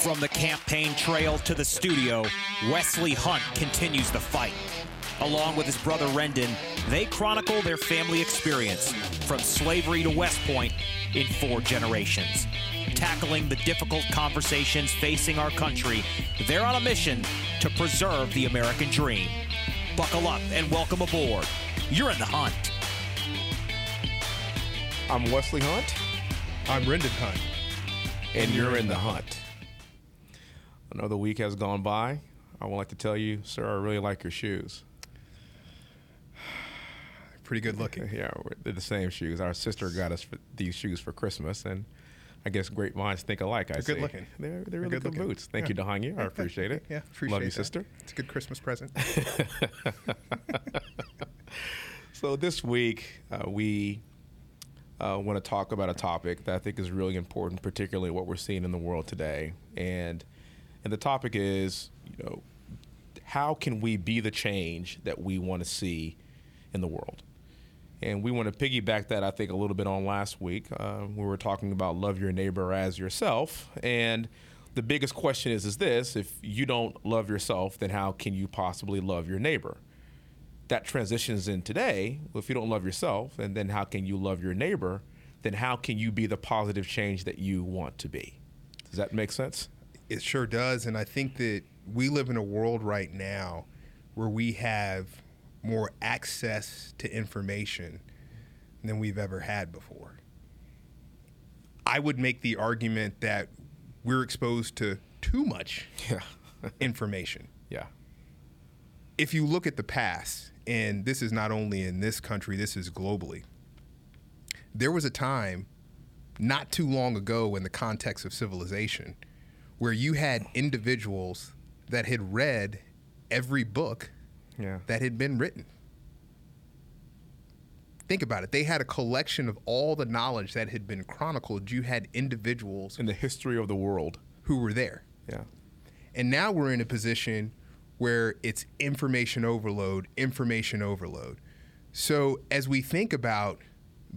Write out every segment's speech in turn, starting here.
From the campaign trail to the studio, Wesley Hunt continues the fight. Along with his brother Rendon, they chronicle their family experience from slavery to West Point in four generations. Tackling the difficult conversations facing our country, they're on a mission to preserve the American dream. Buckle up and welcome aboard. You're in the hunt. I'm Wesley Hunt, I'm Rendon Hunt. and you're in the hunt. Another week has gone by. I would like to tell you, sir, I really like your shoes. Pretty good looking. Yeah, we're- they're the same shoes. Our sister got us these shoes for Christmas, and I guess great minds think alike. I They're good see. looking. They're, they're They're really good good, looking. boots. Thank Yeah. you, Dahanya. I appreciate it. Yeah, appreciate Love you, that. sister. It's a good Christmas present. So this week uh, we uh, want to talk about a topic that I think is really important, particularly what we're seeing in the world today. And and the topic is, you know, how can we be the change that we want to see in the world? And we want to piggyback that, I think, a little bit on last week. Uh, we were talking about love your neighbor as yourself. And the biggest question is, is this if you don't love yourself, then how can you possibly love your neighbor? that transitions in today. If you don't love yourself, and then how can you love your neighbor? Then how can you be the positive change that you want to be? Does that make sense? It sure does. And I think that we live in a world right now where we have more access to information than we've ever had before. I would make the argument that we're exposed to too much Yeah. information. yeah. if you look at the past, and this is not only in this country, this is globally, there was a time not too long ago in the context of civilization where you had individuals that had read every book Yeah. that had been written. Think about it. They had a collection of all the knowledge that had been chronicled. You had individuals In the history of the world. who were there. Yeah. And now we're in a position where it's information overload, information overload. So as we think about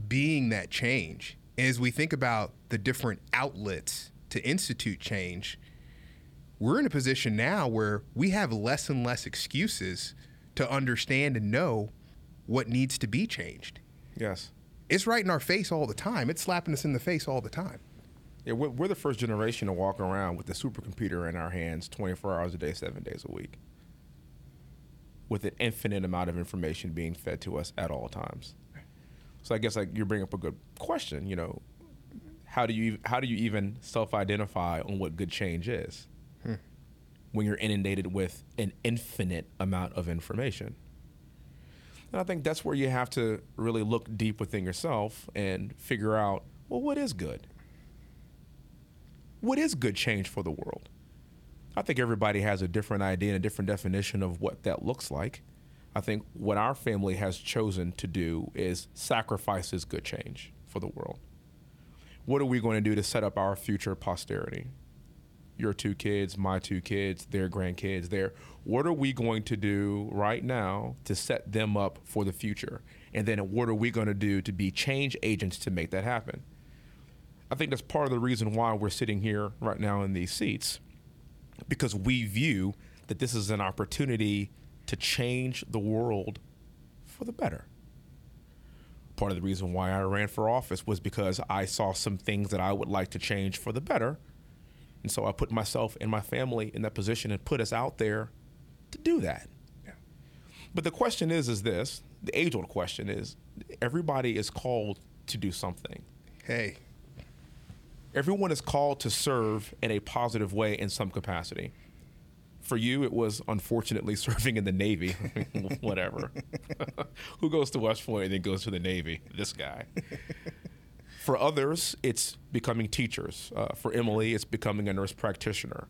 being that change, as we think about the different outlets to institute change, we're in a position now where we have less and less excuses to understand and know what needs to be changed. Yes. It's right in our face all the time. It's slapping us in the face all the time. Yeah, we're, we're the first generation to walk around with the supercomputer in our hands 24 hours a day, seven days a week, with an infinite amount of information being fed to us at all times. So I guess like you bring up a good question. You know, how do you how do you even self-identify on what good change is when you're inundated with an infinite amount of information? And I think that's where you have to really look deep within yourself and figure out, well, what is good? what is good change for the world? I think everybody has a different idea and a different definition of what that looks like. I think what our family has chosen to do is sacrifices good change for the world. What are we going to do to set up our future posterity? Your two kids, my two kids, their grandkids, their. What are we going to do right now to set them up for the future? And then what are we going to do to be change agents to make that happen? I think that's part of the reason why we're sitting here right now in these seats, because we view that this is an opportunity to change the world for the better. Part of the reason why I ran for office was because I saw some things that I would like to change for the better. And so I put myself and my family in that position and put us out there to do that. But the question is, is this the age old question is everybody is called to do something. Hey, Everyone is called to serve in a positive way in some capacity. For you, it was unfortunately serving in the Navy. Whatever. Who goes to West Point and then goes to the Navy? This guy. For others, it's becoming teachers. Uh, for Emily, it's becoming a nurse practitioner.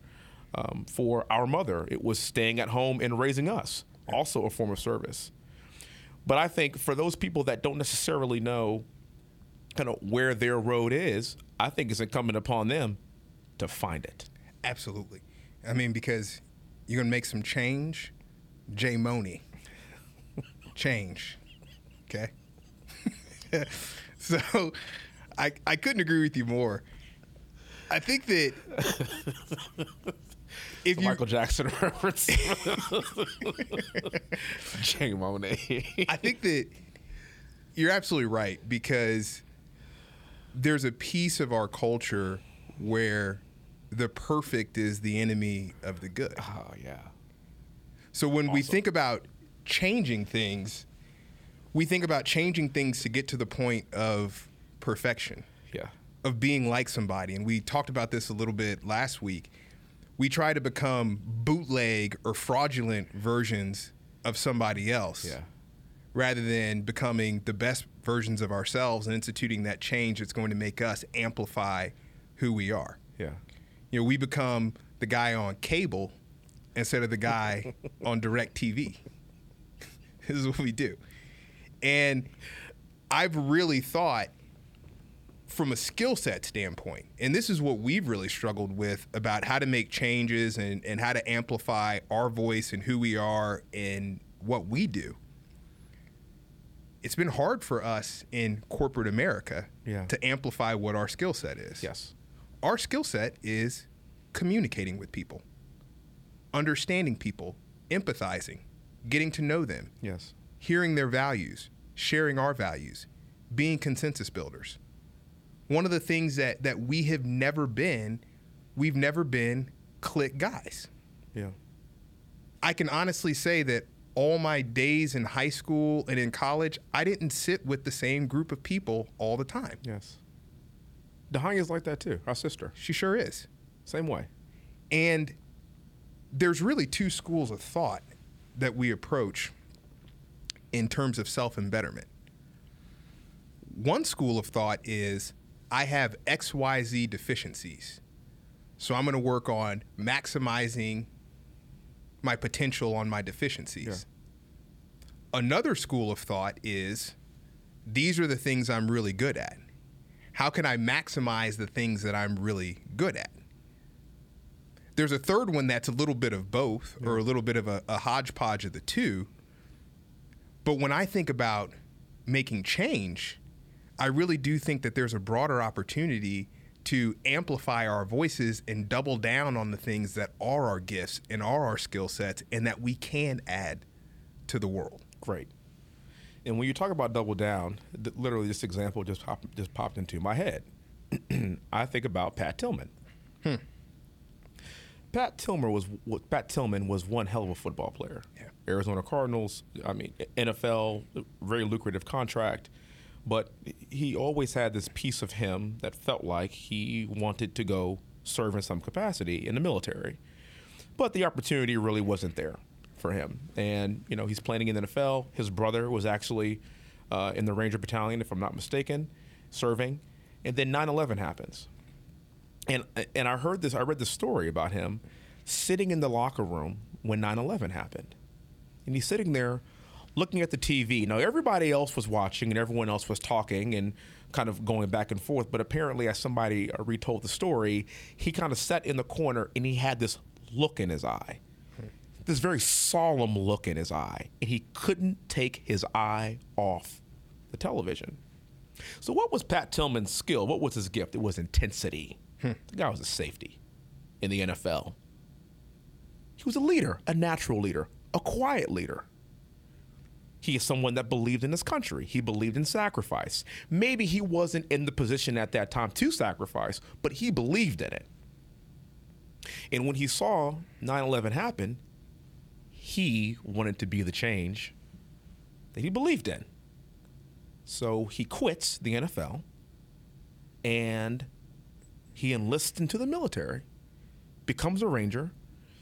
Um, for our mother, it was staying at home and raising us, also a form of service. But I think for those people that don't necessarily know kind of where their road is, I think it's incumbent upon them to find it. Absolutely. I mean, because you're gonna make some change, Jay Money. change. Okay. so I I couldn't agree with you more. I think that if you, Michael Jackson reference. Jay Monet. I think that you're absolutely right because there's a piece of our culture where the perfect is the enemy of the good. oh yeah. So when we think about changing things, we think about changing things to get to the point of perfection, Yeah. of being like somebody. And we talked about this a little bit last week. We try to become bootleg or fraudulent versions of somebody else Yeah. rather than becoming the best versions of ourselves and instituting that change that's going to make us amplify who we are. Yeah. You know, we become the guy on cable instead of the guy on DirecTV. this is what we do. And I've really thought from a skill set standpoint, and this is what we've really struggled with about how to make changes and, and how to amplify our voice and who we are and what we do. It's been hard for us in corporate America Yeah. to amplify what our skill set is Yes. our skill set is communicating with people, understanding people, empathizing, getting to know them, Yes. hearing their values, sharing our values, being consensus builders. One of the things that, that we have never been, we've never been clique guys. Yeah. I can honestly say that all my days in high school and in college, I didn't sit with the same group of people all the time. Yes. Dahanya's like that too. Our sister. She sure is. Same way. And there's really two schools of thought that we approach in terms of self embetterment. One school of thought is I have XYZ deficiencies. So I'm going to work on maximizing my potential on my deficiencies. Another school of thought is these are the things I'm really good at. How can I maximize the things that I'm really good at? There's a third one that's a little bit of both or a little bit of a, a hodgepodge of the two. But when I think about making change, I really do think that there's a broader opportunity to amplify our voices and double down on the things that are our gifts and are our skill sets and that we can add to the world. Great. And when you talk about double down, th- literally this example just popped, just popped into my head. I think about Pat Tillman. Hmm. Pat Tillman was Pat Tillman was one hell of a football player. Yeah. Arizona Cardinals. I mean, NFL, very lucrative contract, but he always had this piece of him that felt like he wanted to go serve in some capacity in the military, but the opportunity really wasn't there for him. And you know, he's playing in the NFL. His brother was actually uh, in the Ranger Battalion, if I'm not mistaken, serving, and then 9/11 happens and and I heard this. I read the story about him sitting in the locker room when 9/11 happened, and he's sitting there looking at the TV. Now everybody else was watching, and everyone else was talking and kind of going back and forth. But apparently, as somebody uh, retold the story, he kind of sat in the corner and he had this look in his eye, this very solemn look in his eye, and he couldn't take his eye off the television. So, what was Pat Tillman's skill? What was his gift? It was intensity. The guy was a safety in the NFL. He was a leader, a natural leader, a quiet leader. He is someone that believed in his country. He believed in sacrifice. Maybe he wasn't in the position at that time to sacrifice, but he believed in it. And when he saw 9 11 happen, he wanted to be the change that he believed in. So he quits the NFL and he enlists into the military, becomes a ranger,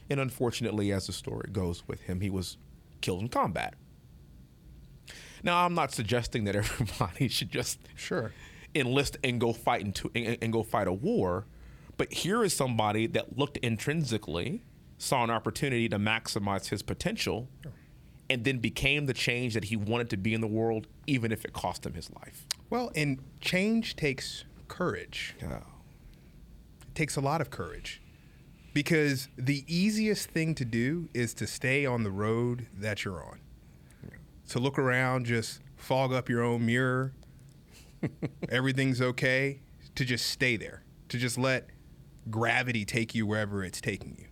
and unfortunately, as the story goes with him, he was killed in combat. Now, I'm not suggesting that everybody should just Sure. enlist and go fight into and, and go fight a war, but here is somebody that looked intrinsically, saw an opportunity to maximize his potential, and then became the change that he wanted to be in the world, even if it cost him his life. Well, and change takes courage. Yeah. It takes a lot of courage because the easiest thing to do is to stay on the road that you're on. To look around, just fog up your own mirror, everything's okay, to just stay there, to just let gravity take you wherever it's taking you.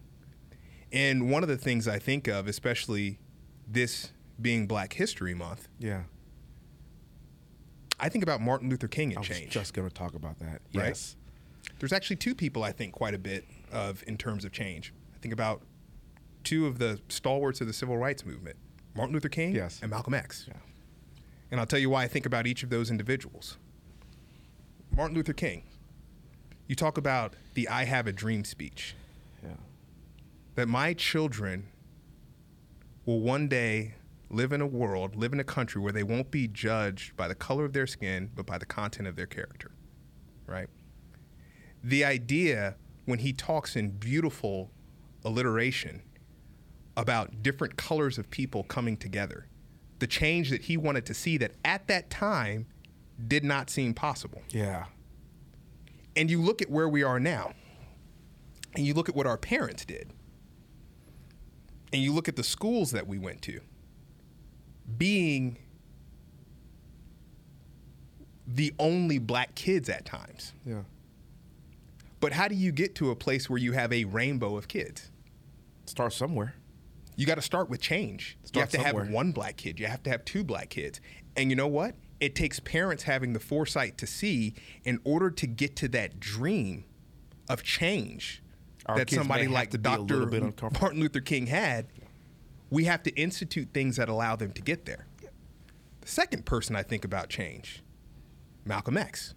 And one of the things I think of, especially this being Black History Month, Yeah. I think about Martin Luther King and I was change. just going to talk about that. Right? Yes. There's actually two people I think quite a bit of in terms of change. I think about two of the stalwarts of the civil rights movement, Martin Luther King Yes. and Malcolm X. Yeah. And I'll tell you why I think about each of those individuals. Martin Luther King, you talk about the I have a dream speech Yeah. that my children will one day live in a world, live in a country where they won't be judged by the color of their skin, but by the content of their character. Right? The idea when he talks in beautiful alliteration about different colors of people coming together, the change that he wanted to see that at that time did not seem possible. Yeah. And you look at where we are now, and you look at what our parents did, and you look at the schools that we went to, being the only black kids at times. Yeah. But how do you get to a place where you have a rainbow of kids? Start somewhere. You got to start with change. you Start have to somewhere. have one black kid. You have to have two black kids. And you know what? It takes parents having the foresight to see in order to get to that dream of change Our that somebody like to be a Dr. little bit uncomfortable. Martin Luther King had. We have to institute things that allow them to get there. The second person I think about change, Malcolm X.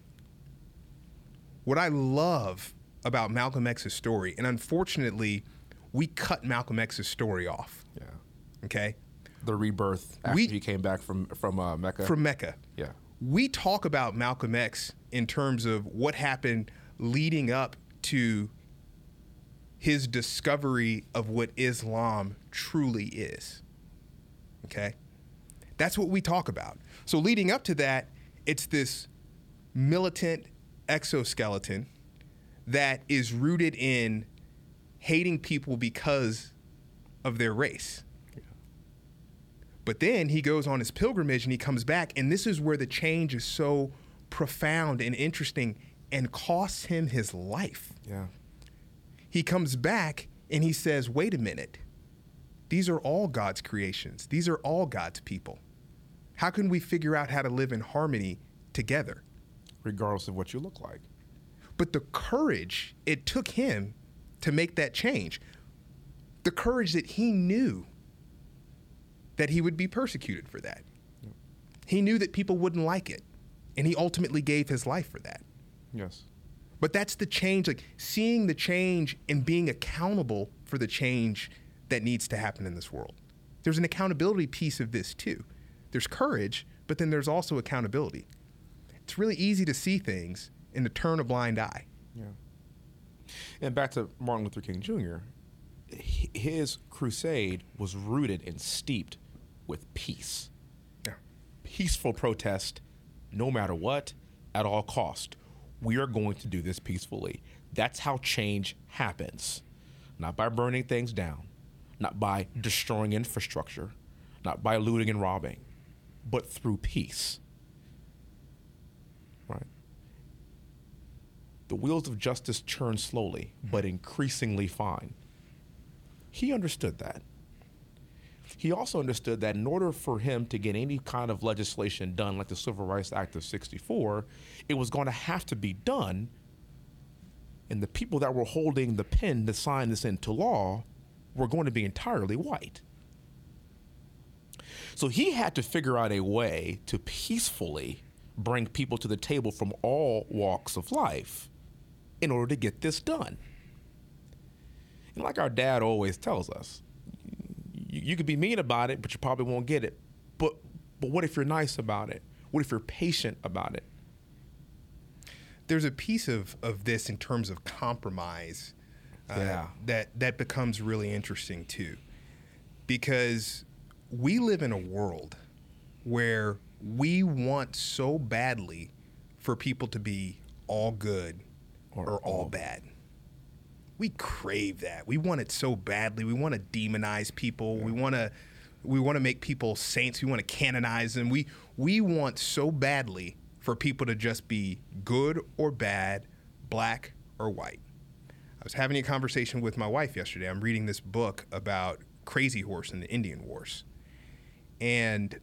What I love about Malcolm X's story, and unfortunately, we cut Malcolm X's story off. Yeah. Okay, The rebirth after We- he came back from from uh, Mecca. from Mecca. yeah. We talk about Malcolm X in terms of what happened leading up to his discovery of what Islam truly is. Okay? That's what we talk about. So, leading up to that, it's this militant exoskeleton that is rooted in hating people because of their race. But then he goes on his pilgrimage and he comes back, and this is where the change is so profound and interesting and costs him his life. Yeah. He comes back and he says, Wait a minute. These are all God's creations, these are all God's people. How can we figure out how to live in harmony together? Regardless of what you look like. But the courage it took him to make that change, the courage that he knew that he would be persecuted for that. He knew that people wouldn't like it, and he ultimately gave his life for that. Yes. But that's the change, like seeing the change and being accountable for the change that needs to happen in this world. There's an accountability piece of this too. There's courage, but then there's also accountability. It's really easy to see things and to turn a blind eye. And back to Martin Luther King Jr., his crusade was rooted and steeped with peace. Yeah. Peaceful protest, no matter what, at all cost. We are going to do this peacefully. That's how change happens. Not by burning things down, not by destroying infrastructure, not by looting and robbing, but through peace. Right? The wheels of justice churn slowly, mm-hmm. but increasingly fine. He understood that. He also understood that in order for him to get any kind of legislation done, like the Civil Rights Act of 64, it was going to have to be done. And the people that were holding the pen to sign this into law were going to be entirely white. So he had to figure out a way to peacefully bring people to the table from all walks of life in order to get this done. And like our dad always tells us, you, you could be mean about it, but you probably won't get it. But but what if you're nice about it? What if you're patient about it? There's a piece of, of this in terms of compromise uh, Yeah. that, that becomes really interesting too. Because we live in a world where we want so badly for people to be all good or, Or all all- bad. We crave that. We want it so badly. We want to demonize people. We want to we want to make people saints. We want to canonize them. We we want so badly for people to just be good or bad, black or white. I was having a conversation with my wife yesterday. I'm reading this book about Crazy Horse and the Indian Wars. And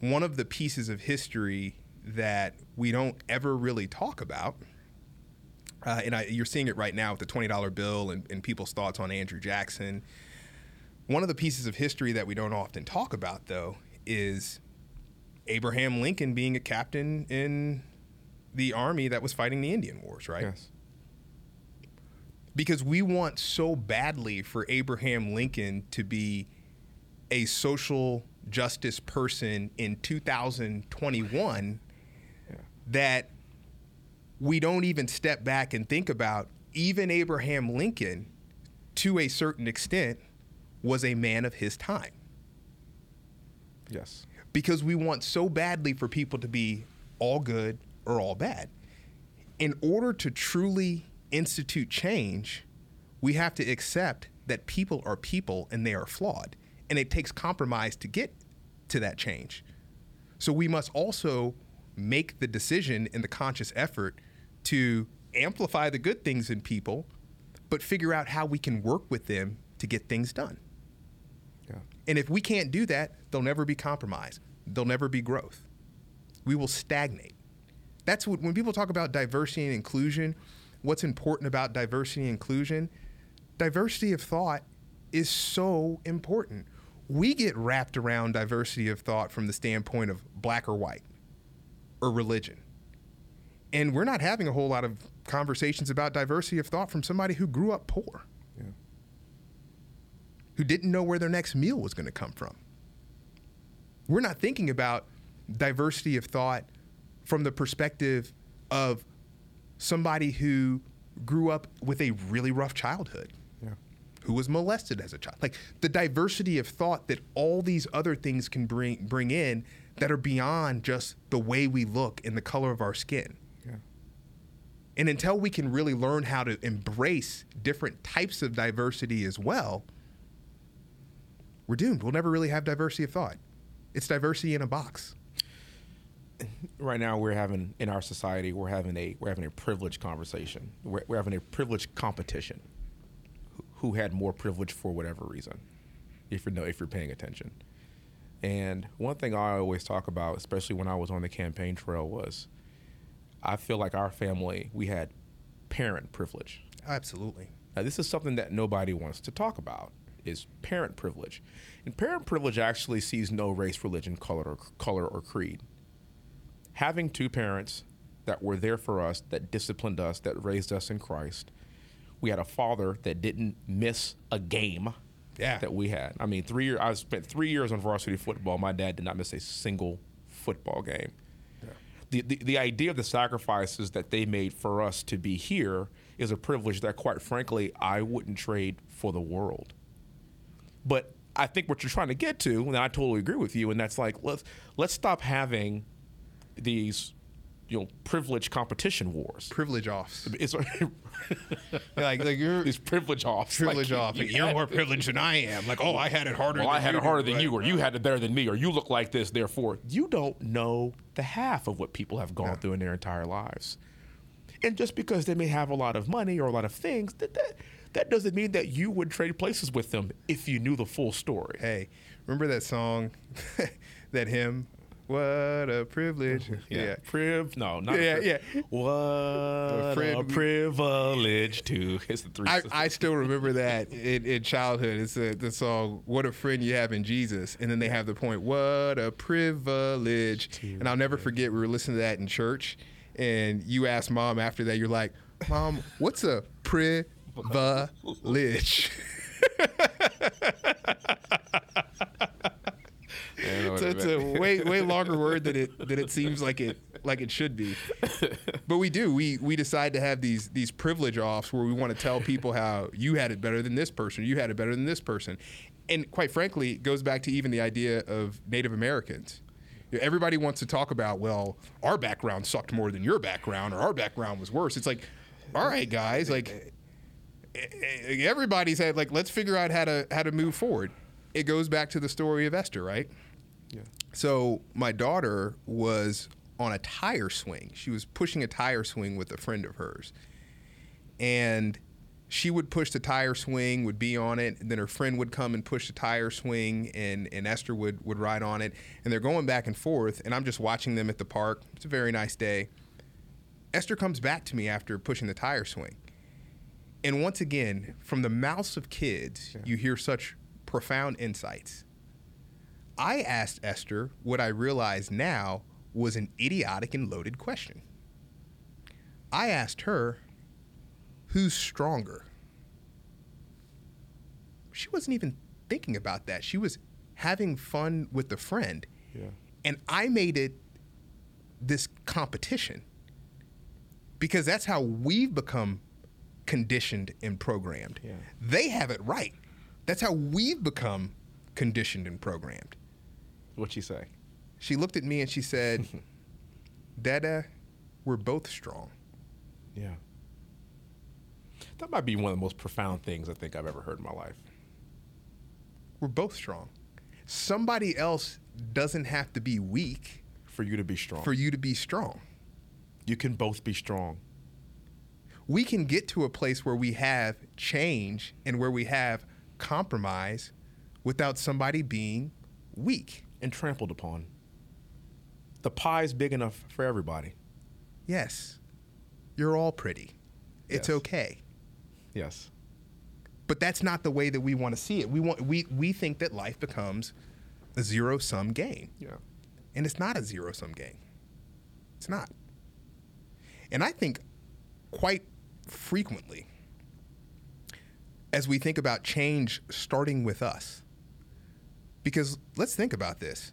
one of the pieces of history that we don't ever really talk about, uh, and I, you're seeing it right now with the $20 bill and, and people's thoughts on Andrew Jackson. One of the pieces of history that we don't often talk about, though, is Abraham Lincoln being a captain in the army that was fighting the Indian Wars, right? Yes. Because we want so badly for Abraham Lincoln to be a social justice person in 2021 Yeah. that we don't even step back and think about even Abraham Lincoln, to a certain extent, was a man of his time. Yes. Because we want so badly for people to be all good or all bad. In order to truly institute change, we have to accept that people are people and they are flawed. And it takes compromise to get to that change. So we must also make the decision and the conscious effort to amplify the good things in people, but figure out how we can work with them to get things done. Yeah. And if we can't do that, there'll never be compromise. There'll never be growth. We will stagnate. That's what when people talk about diversity and inclusion, what's important about diversity and inclusion? Diversity of thought is so important. We get wrapped around diversity of thought from the standpoint of black or white or religion. And we're not having a whole lot of conversations about diversity of thought from somebody who grew up poor Yeah. who didn't know where their next meal was going to come from. We're not thinking about diversity of thought from the perspective of somebody who grew up with a really rough childhood, Yeah. who was molested as a child. Like the diversity of thought that all these other things can bring bring in that are beyond just the way we look and the color of our skin. And until we can really learn how to embrace different types of diversity as well, we're doomed. We'll never really have diversity of thought. It's diversity in a box. Right now, we're having in our society, we're having a we're having a privileged conversation. We're, we're having a privileged competition. Who, had more privilege for whatever reason? If you know, if you're paying attention. And one thing I always talk about, especially when I was on the campaign trail, was I feel like our family we had parent privilege. Absolutely. Now, this is something that nobody wants to talk about is parent privilege. And parent privilege actually sees no race, religion, color, or, color, or creed. Having two parents that were there for us, that disciplined us, that raised us in Christ. We had a father that didn't miss a game Yeah. that we had. I mean, three years. I spent three years on varsity football. My dad did not miss a single football game. The, the, idea of the sacrifices that they made for us to be here is a privilege that, quite frankly, I wouldn't trade for the world. But I think what you're trying to get to, and I totally agree with you, and that's like let's let's stop having these, you know, privilege competition wars. Privilege offs. It's like, like you're these privilege offs. privilege Like, off. you You're more privileged than I am. Like, oh, I had it harder. Well, I had you it harder did, than you, right? or you had it better than me, or you look like this, therefore you don't know the half of what people have gone through in their entire lives. And just because they may have a lot of money or a lot of things, that that, that doesn't mean that you would trade places with them if you knew the full story. Hey, remember that song, that hymn? What a privilege. Yeah. Priv, no, not Yeah, a yeah. What a friend- privilege to. It's the three. I. I still remember that in, in childhood. It's a, the song "What a Friend You Have in Jesus," and then they have the point "What a privilege," and I'll never forget. We were listening to that in church, and you asked mom after that. You're like, "Mom, what's a privilege?" I know what So it it's meant. a way longer word than it than it seems like it like it should be. But we do. We we decide to have these these privilege offs where we want to tell people how you had it better than this person, you had it better than this person. And quite frankly, it goes back to even the idea of Native Americans. Everybody wants to talk about, well, our background sucked more than your background, or our background was worse. It's like, all right, guys, like everybody's had like let's figure out how to how to move forward. It goes back to the story of Esther, right? Yeah. So my daughter was on a tire swing. She was pushing a tire swing with a friend of hers. And she would push the tire swing, would be on it, and then her friend would come and push the tire swing, and, and Esther would, would ride on it. And they're going back and forth, and I'm just watching them at the park. It's a very nice day. Esther comes back to me after pushing the tire swing. And once again, from the mouths of kids, yeah. you hear such profound insights. I asked Esther what I realize now was an idiotic and loaded question. I asked her, who's stronger? She wasn't even thinking about that. She was having fun with a friend. Yeah. And I made it this competition because that's how we've become conditioned and programmed. Yeah. They have it right. That's how we've become conditioned and programmed. What'd she say? She looked at me and she said, Dada, we're both strong. Yeah. That might be one of the most profound things I think I've ever heard in my life. We're both strong. Somebody else doesn't have to be weak for you to be strong. For you to be strong. You can both be strong. We can get to a place where we have change and where we have compromise without somebody being weak and trampled upon. The pie's big enough for everybody. Yes. You're all pretty. It's yes. okay. Yes. But that's not the way that we want to see it. We want we we think that life becomes a zero sum game. Yeah. And it's not a zero sum game. It's not. And I think quite frequently as we think about change starting with us. Because let's think about this.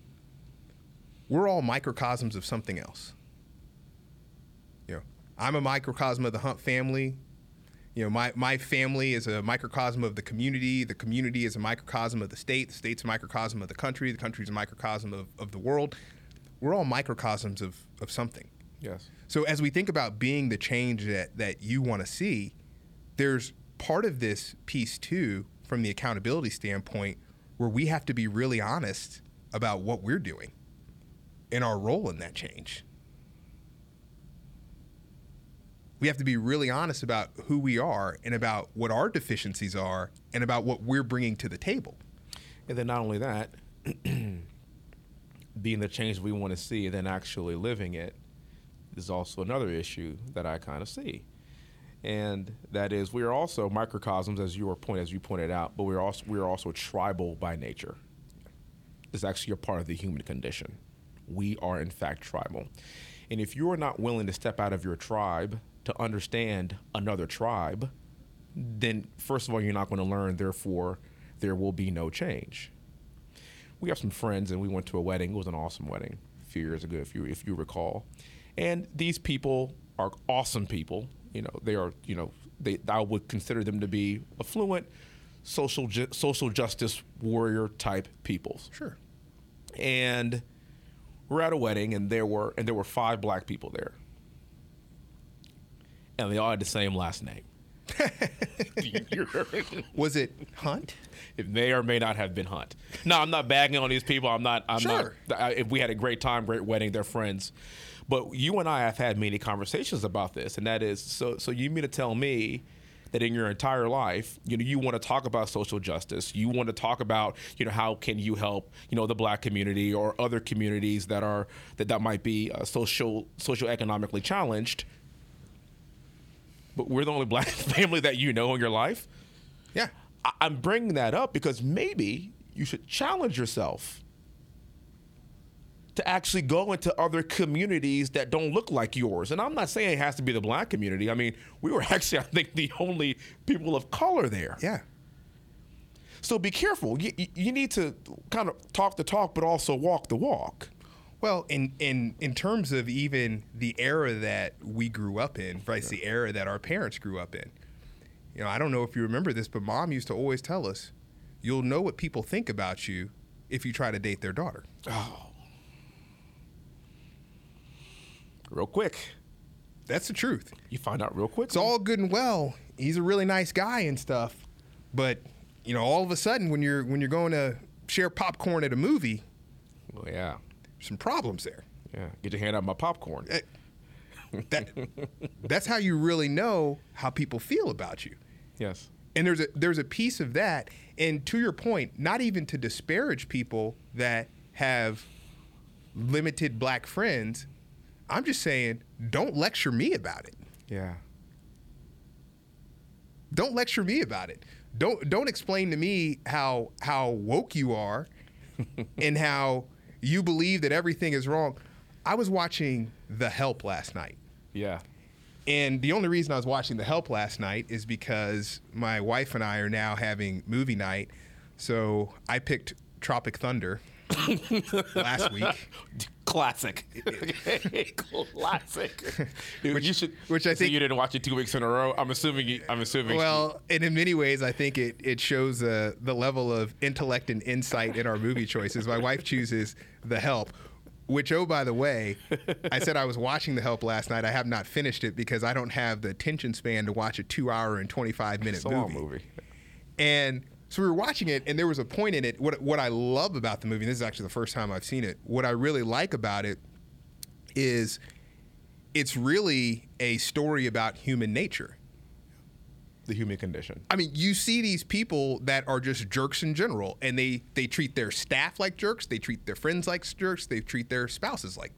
We're all microcosms of something else. You know, I'm a microcosm of the Hunt family. You know, my, my family is a microcosm of the community. The community is a microcosm of the state. The state's a microcosm of the country. The country's a microcosm of, of the world. We're all microcosms of, of something. Yes. So as we think about being the change that, that you want to see, there's part of this piece too, from the accountability standpoint, where we have to be really honest about what we're doing and our role in that change. we have to be really honest about who we are and about what our deficiencies are and about what we're bringing to the table. And then not only that, being the change we want to see and then actually living it is also another issue that I kind of see. And that is we are also microcosms as you point as you pointed out, but we're also we're also tribal by nature. It's actually a part of the human condition. We are in fact tribal. And if you are not willing to step out of your tribe to understand another tribe, then first of all, you're not going to learn. Therefore, there will be no change. We have some friends, and we went to a wedding. It was an awesome wedding a few years ago, if you if you recall. And these people are awesome people. You know, they are. You know, they I would consider them to be affluent, social ju- social justice warrior type people. Sure. And we're at a wedding, and there were and there were five black people there and they all had the same last name. was it Hunt? It may or may not have been Hunt. No, I'm not bagging on these people. I'm not. I'm sure. not. If we had a great time, great wedding, they're friends. But you and I have had many conversations about this, and that is so. So you mean to tell me that in your entire life, you know, you want to talk about social justice. You want to talk about, you know, how can you help, you know, the black community or other communities that are that that might be uh, social social economically challenged but we're the only black family that you know in your life. Yeah. I- I'm bringing that up because maybe you should challenge yourself to actually go into other communities that don't look like yours. And I'm not saying it has to be the black community. I mean, we were actually, I think, the only people of color there. Yeah. So be careful. You, you need to kind of talk the talk, but also walk the walk. Well, in in in terms of even the era that we grew up in, right? Yeah. The era that our parents grew up in. You know, I don't know if you remember this, but mom used to always tell us, "You'll know what people think about you if you try to date their daughter." Oh. Real quick. That's the truth. You find out real quick. It's all good and well. He's a really nice guy and stuff, but you know, all of a sudden when you're when you're going to share popcorn at a movie, well, yeah, some problems there. Yeah, get your hand out my popcorn. Eh, that, that's how you really know how people feel about you. Yes. And there's a there's a piece of that, and to your point, not even to disparage people that have limited black friends. I'm just saying, don't lecture me about it. Yeah. Don't lecture me about it. Don't don't explain to me how how woke you are and how you believe that everything is wrong. I was watching The Help last night. Yeah. And the only reason I was watching The Help last night is because my wife and I are now having movie night. So I picked Tropic Thunder last week. Classic. Classic. Dude, Which- you should. which I so think- you didn't watch it two weeks in a row. I'm assuming. You, I'm assuming. Well, and in many ways, I think it it shows uh, the level of intellect and insight in our movie choices. My wife chooses The Help, which oh by the way, I said I was watching The Help last night. I have not finished it because I don't have the attention span to watch a two hour and twenty five minute it's a movie. movie. And so we were watching it, and there was a point in it. What what I love about the movie, and this is actually the first time I've seen it. What I really like about it is it's really a story about human nature. The human condition. I mean, you see these people that are just jerks in general, and they they treat their staff like jerks. They treat their friends like jerks. They treat their spouses like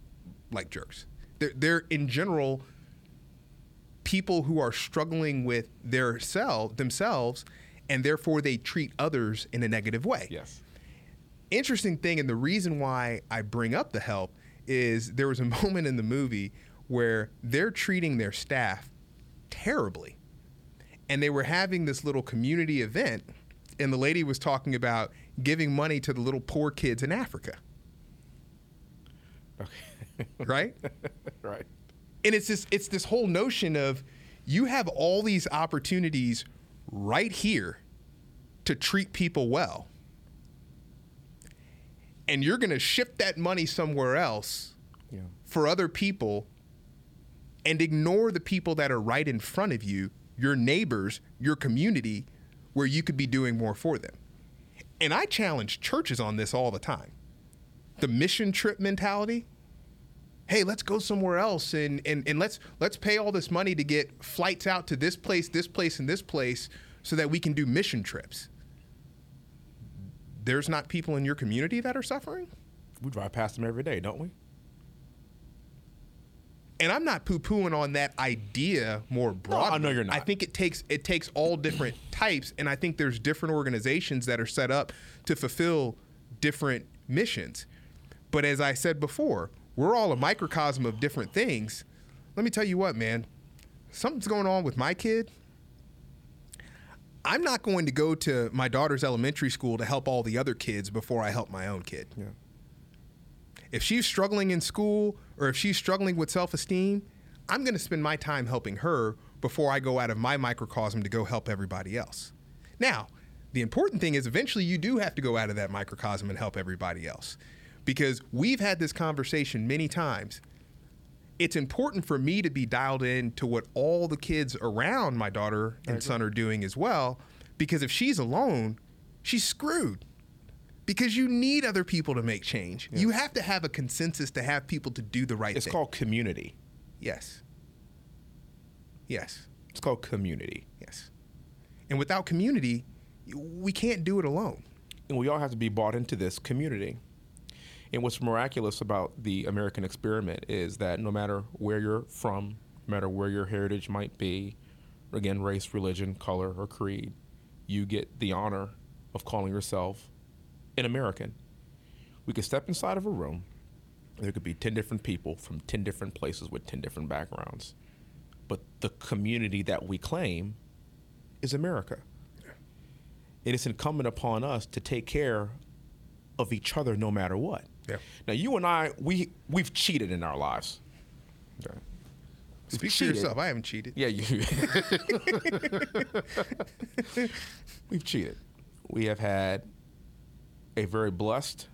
like jerks. They're they're in general people who are struggling with their self themselves, and therefore they treat others in a negative way Yes. interesting thing, and the reason why I bring up the help is there was a moment in the movie where they're treating their staff terribly. And they were having this little community event, and the lady was talking about giving money to the little poor kids in Africa, Okay. right? right. and it's this it's this whole notion of you have all these opportunities right here to treat people well. And you're going to ship that money somewhere else Yeah. for other people and ignore the people that are right in front of you your neighbors your community where you could be doing more for them. And i challenge churches on this all the time. The mission trip mentality hey let's go somewhere else and, and, and let's let's pay all this money to get flights out to this place this place and this place so that we can do mission trips there's not people in your community that are suffering We drive past them every day, don't we? and I'm not poo-pooing on that idea more broadly. I know you're not. I think it takes it takes all different types, and I think there's different organizations that are set up to fulfill different missions. But as I said before, we're all a microcosm of different things. Let me tell you what, man, something's going on with my kid. I'm not going to go to my daughter's elementary school to help all the other kids before I help my own kid Yeah. if she's struggling in school or if she's struggling with self esteem, I'm going to spend my time helping her before I go out of my microcosm to go help everybody else. Now, the important thing is eventually you do have to go out of that microcosm and help everybody else. Because we've had this conversation many times. It's important for me to be dialed in to what all the kids around my daughter and son are doing as well. Because if she's alone, she's screwed because you need other people to make change. You have to have a consensus to have people to do the right It's thing. It's called community. yes. Yes. It's called community. Yes. And without community, we can't do it alone. And we all have to be bought into this community. And what's miraculous about the American experiment is that no matter where you're from, no matter where your heritage might be, again, race, religion, color, or creed, you get the honor of calling yourself an American. We could step inside of a room. There could be 10 different people from 10 different places with 10 different backgrounds. But the community that we claim is America. And it's incumbent upon us to take care of each other no matter what. Yeah. Now you and I, we we've cheated in our lives. Okay. We've Speak for cheated. yourself. I haven't cheated. Yeah, you. We've cheated. We have had a very blessed,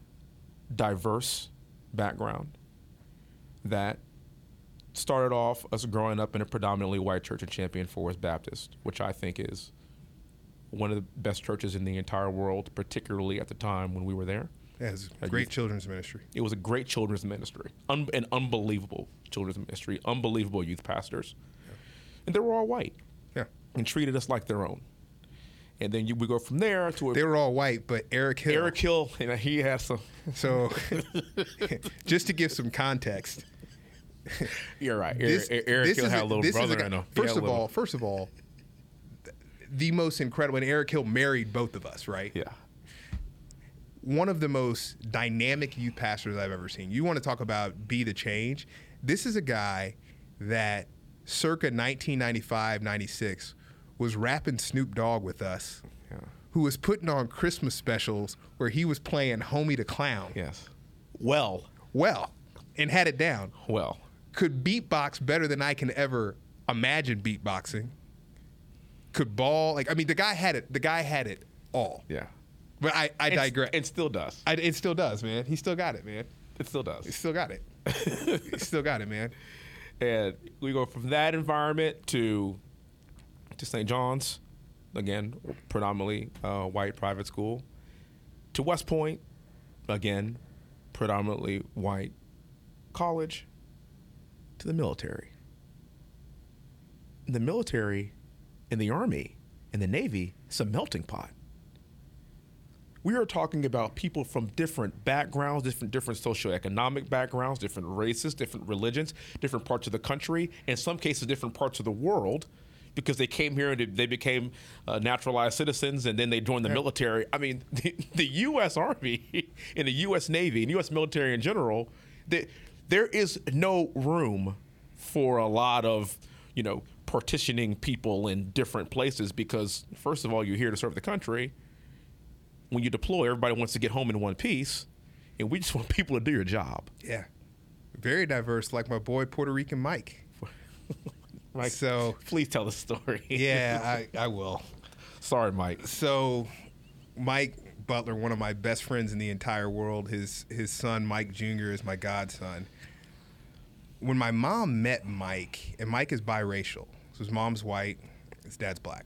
diverse background that started off us growing up in a predominantly white church in Champion Forest Baptist, which I think is one of the best churches in the entire world, particularly at the time when we were there. Yeah, it's Uh, great children's ministry. It was a great children's ministry, Un- an unbelievable children's ministry, unbelievable youth pastors, and they were all white. Yeah. and treated us like their own. And then you, we go from there to a, They were all white, but Eric Hill. Eric Hill, and he had some. So, just to give some context, You're right. this, Eric, Eric this Hill is had a little this is brother guy- in him. First of all, first of all, the most incredible. And Eric Hill married both of us, right? yeah, one of the most dynamic youth pastors I've ever seen. You want to talk about be the change? This is a guy that circa 1995, 96 was rapping Snoop Dogg with us, Yeah. who was putting on Christmas specials where he was playing Homie the Clown. yes. Well, Well, and had it down. well, Could beatbox better than I can ever imagine beatboxing. Could ball like I mean the guy had it. The guy had it all. yeah. But I, I digress. It still does. I, it still does, man. He still got it, man. It still does. He still got it. he still got it, man. And we go from that environment to to St. John's, again, predominantly uh, white private school, to West Point, again, predominantly white college, to the military. The military and the army and the navy is a melting pot. We are talking about people from different backgrounds, different different socioeconomic backgrounds, different races, different religions, different parts of the country, in some cases different parts of the world, because they came here and they- became uh, naturalized citizens, and then they joined the military. I mean, the, the U.S. Army and the U.S. Navy and U.S. military in general, they, there is no room for a lot of you know partitioning people in different places because first of all, you're here to serve the country when you deploy, everybody wants to get home in one piece, and we just want people to do your job. Yeah. Very diverse, like my boy Puerto Rican Mike. Mike, So- please tell the story. Yeah, I, I will. Sorry, Mike. So, Mike Butler, one of my best friends in the entire world, his his son Mike Jr. is my godson. When my mom met Mike, and Mike is biracial, so his mom's white, his dad's black.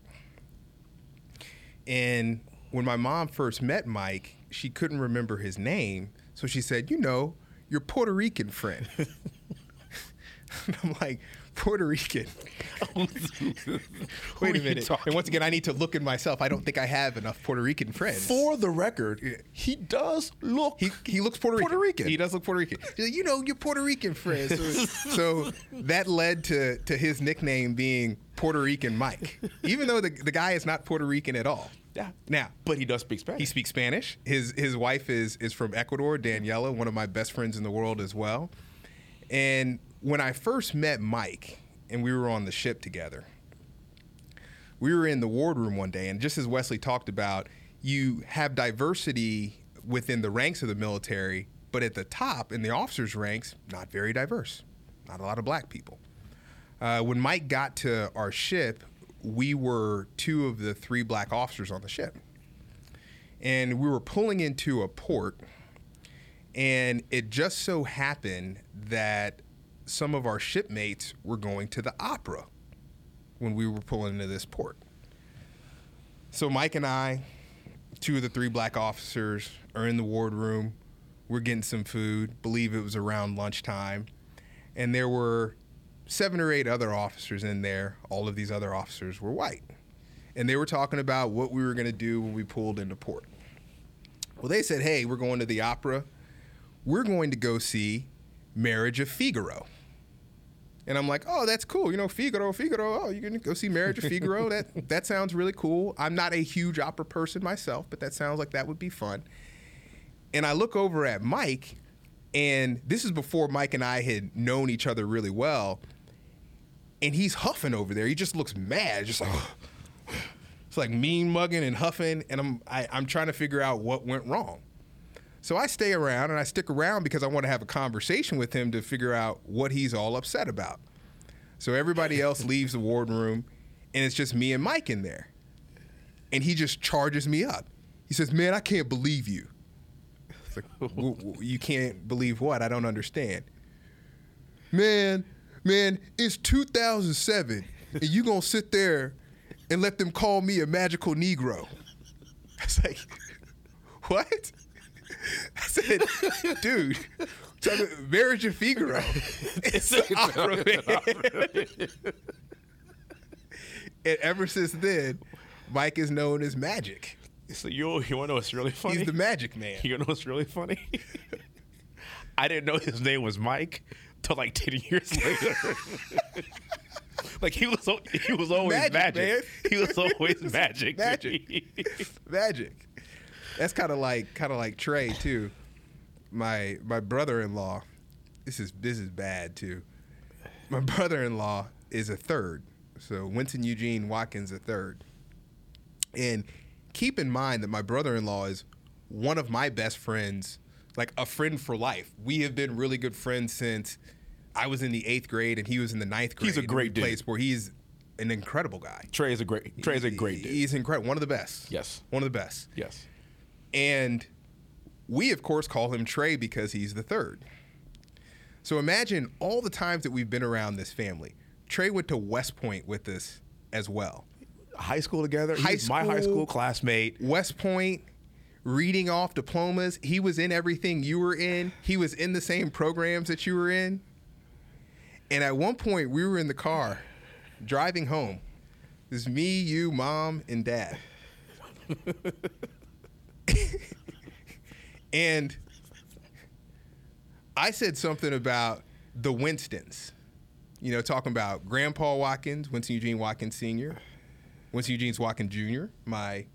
And when my mom first met Mike, she couldn't remember his name, so she said, "You know, your Puerto Rican friend." and I'm like, Puerto Rican. Wait a minute. And once again, I need to look in myself. I don't think I have enough Puerto Rican friends. For the record, he does look. He, he looks Puerto Rican. Puerto Rican. He does look Puerto Rican. Like, you know, you're Puerto Rican friends. So, so that led to, to his nickname being Puerto Rican Mike, even though the, the guy is not Puerto Rican at all. Yeah. Now, But he does speak Spanish. he speaks Spanish. His his wife is is from Ecuador, Daniela, one of my best friends in the world as well. And when I first met Mike and we were on the ship together, we were in the wardroom one day, and just as Wesley talked about, you have diversity within the ranks of the military, but at the top in the officers' ranks, not very diverse. Not a lot of black people. Uh, when Mike got to our ship, we were two of the three black officers on the ship. And we were pulling into a port, and it just so happened that some of our shipmates were going to the opera when we were pulling into this port. So Mike and I, two of the three black officers, are in the wardroom. We're getting some food. Believe it was around lunchtime, and there were seven or eight other officers in there. All of these other officers were white, and they were talking about what we were going to do when we pulled into port. Well, they said, "Hey, we're going to the opera. We're going to go see Marriage of Figaro." And I'm like, oh, that's cool. You know, Figaro, Figaro. Oh, you're gonna go see Marriage of Figaro. that that sounds really cool. I'm not a huge opera person myself, but that sounds like that would be fun. And I look over at Mike, and this is before Mike and I had known each other really well. And he's huffing over there. He just looks mad, just like it's like mean mugging and huffing. And I'm I, I'm trying to figure out what went wrong. So I stay around and I stick around because I want to have a conversation with him to figure out what he's all upset about. So everybody else leaves the wardroom and it's just me and Mike in there. And he just charges me up. He says, Man, I can't believe you. It's like, "W- w- You can't believe what? I don't understand. Man, man, it's 2007 and you going to sit there and let them call me a magical Negro. I was like, What? I said, dude, about Marriage of Figaro. It's an opera, man. and ever since then, Mike is known as Magic. So you you want to know what's really funny? He's the Magic Man. You wanna know what's really funny? I didn't know his name was Mike till like ten years later. like he was, he was always Magic, magic. He was always magic. Magic. Magic. That's kind of like kind of like Trey too. My my brother-in-law. This is this is bad too. My brother-in-law is a third. So Winston Eugene Watkins a third. And keep in mind that my brother-in-law is one of my best friends, like a friend for life. We have been really good friends since I was in the eighth grade and he was in the ninth grade. He's a great dude. sport. He's an incredible guy. Trey is a great. Trey is a great dude. He's incredible. One of the best. Yes. One of the best. Yes. And we, of course, call him Trey because he's the third. So imagine all the times that we've been around this family. Trey went to West Point with us as well. High school together. High He's my high school- school classmate. West Point, reading off diplomas. He was in everything you were in. He was in the same programs that you were in. And at one point, we were in the car driving home. There's me, you, mom, and dad. and I said something about the Winstons. You know, talking about Grandpa Watkins, Winston Eugene Watkins Sr., Winston Eugene's Watkins Jr., my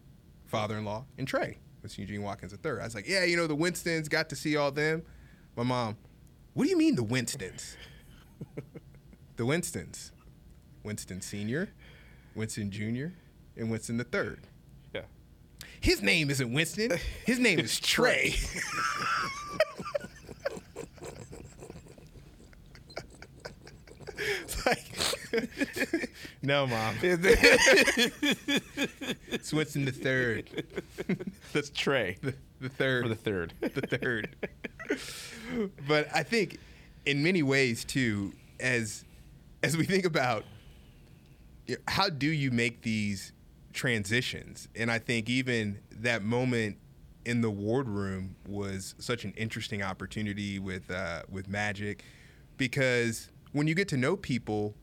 father-in-law, and Trey, Winston Eugene Watkins III. I was like, yeah, you know, the Winstons, got to see all them. My mom, what do you mean the Winstons? the Winstons. Winston Sr., Winston Jr., and Winston III. Yeah. His name isn't Winston. His name is Trey. It's like, no, mom. It's Winston the third. That's Trey. The, the third. For the third. the third. but I think, in many ways, too, as as we think about you know, how do you make these transitions, and I think even that moment in the wardroom was such an interesting opportunity with uh, with Magic, because when you get to know people,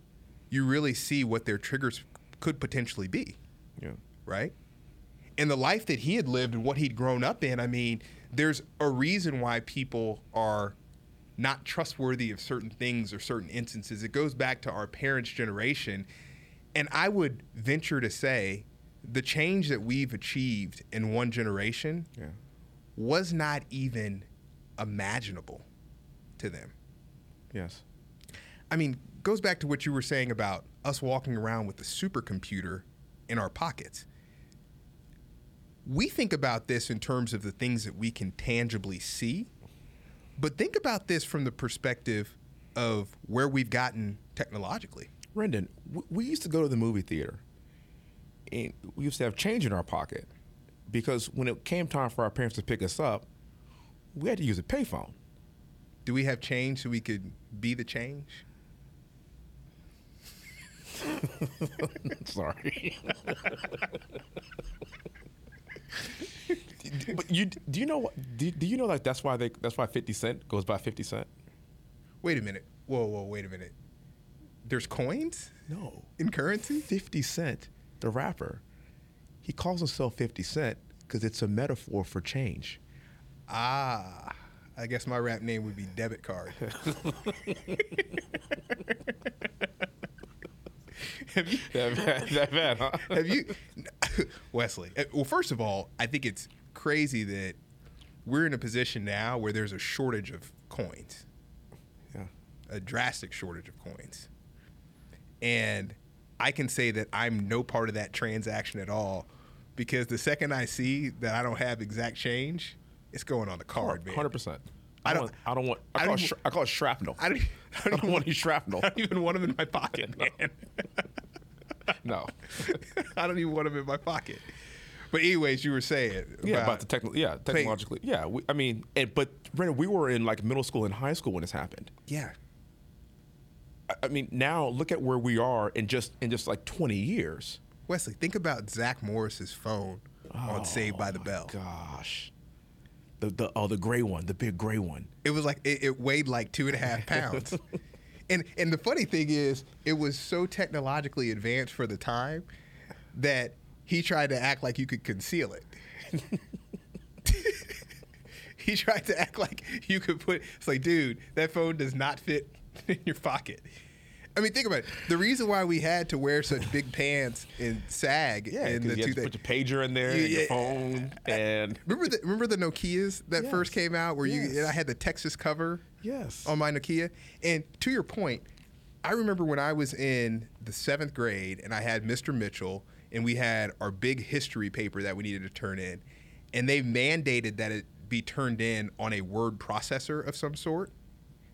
you really see what their triggers could potentially be Yeah. right? And the life that he had lived and what he'd grown up in, I mean, there's a reason why people are not trustworthy of certain things or certain instances. It goes back to our parents' generation. And I would venture to say the change that we've achieved in one generation Yeah. was not even imaginable to them. Yes. I mean, goes back to what you were saying about us walking around with a supercomputer in our pockets. We think about this in terms of the things that we can tangibly see, but think about this from the perspective of where we've gotten technologically. Rendon, we used to go to the movie theater, and we used to have change in our pocket because when it came time for our parents to pick us up, we had to use a payphone. Do we have change so we could be the change? Sorry. but you do you know what do, do you know like that's why they that's why 50 cent goes by 50 cent Wait a minute. Whoa, whoa, wait a minute. There's coins no in currency? 50 cent the rapper he calls himself 50 cent because it's a metaphor for change Ah, I guess my rap name would be debit card. have you that bad, that bad huh have you Wesley? uh, Well, first of all, I think it's crazy that we're in a position now where there's a shortage of coins, yeah a drastic shortage of coins. And I can say that I'm no part of that transaction at all because the second I see that I don't have exact change, it's going on the card, man. 100% I don't- don't. I don't want. I, I call, don't it, sh- I call it shrapnel. I don't, I don't want any shrapnel. I don't even want them in my pocket, man. No. I don't even want them in my pocket. But anyways, you were saying Yeah, about the techno- Yeah, technologically. Yeah, we, I mean, and, but Brendan, we were in like middle school and high school when this happened. yeah. I, I mean, now look at where we are in just in just like 20 years. Wesley, think about Zach Morris's phone on Saved by the oh Bell. Gosh, the the oh the gray one, the big gray one. It was like it, it weighed like two and a half pounds. And and the funny thing is, it was so technologically advanced for the time that he tried to act like you could conceal it. he tried to act like you could put. It's like, dude, that phone does not fit in your pocket. I mean, think about it. The reason why we had to wear such big pants and sag Yeah, in the you two had to put your pager in there, and your Yeah. phone, and Remember the remember the Nokia's that Yes. first came out where you Yes. and I had the Texas cover yes, on my Nokia. And to your point, I remember when I was in the seventh grade and I had Mr. Mitchell and we had our big history paper that we needed to turn in, and they mandated that it be turned in on a word processor of some sort.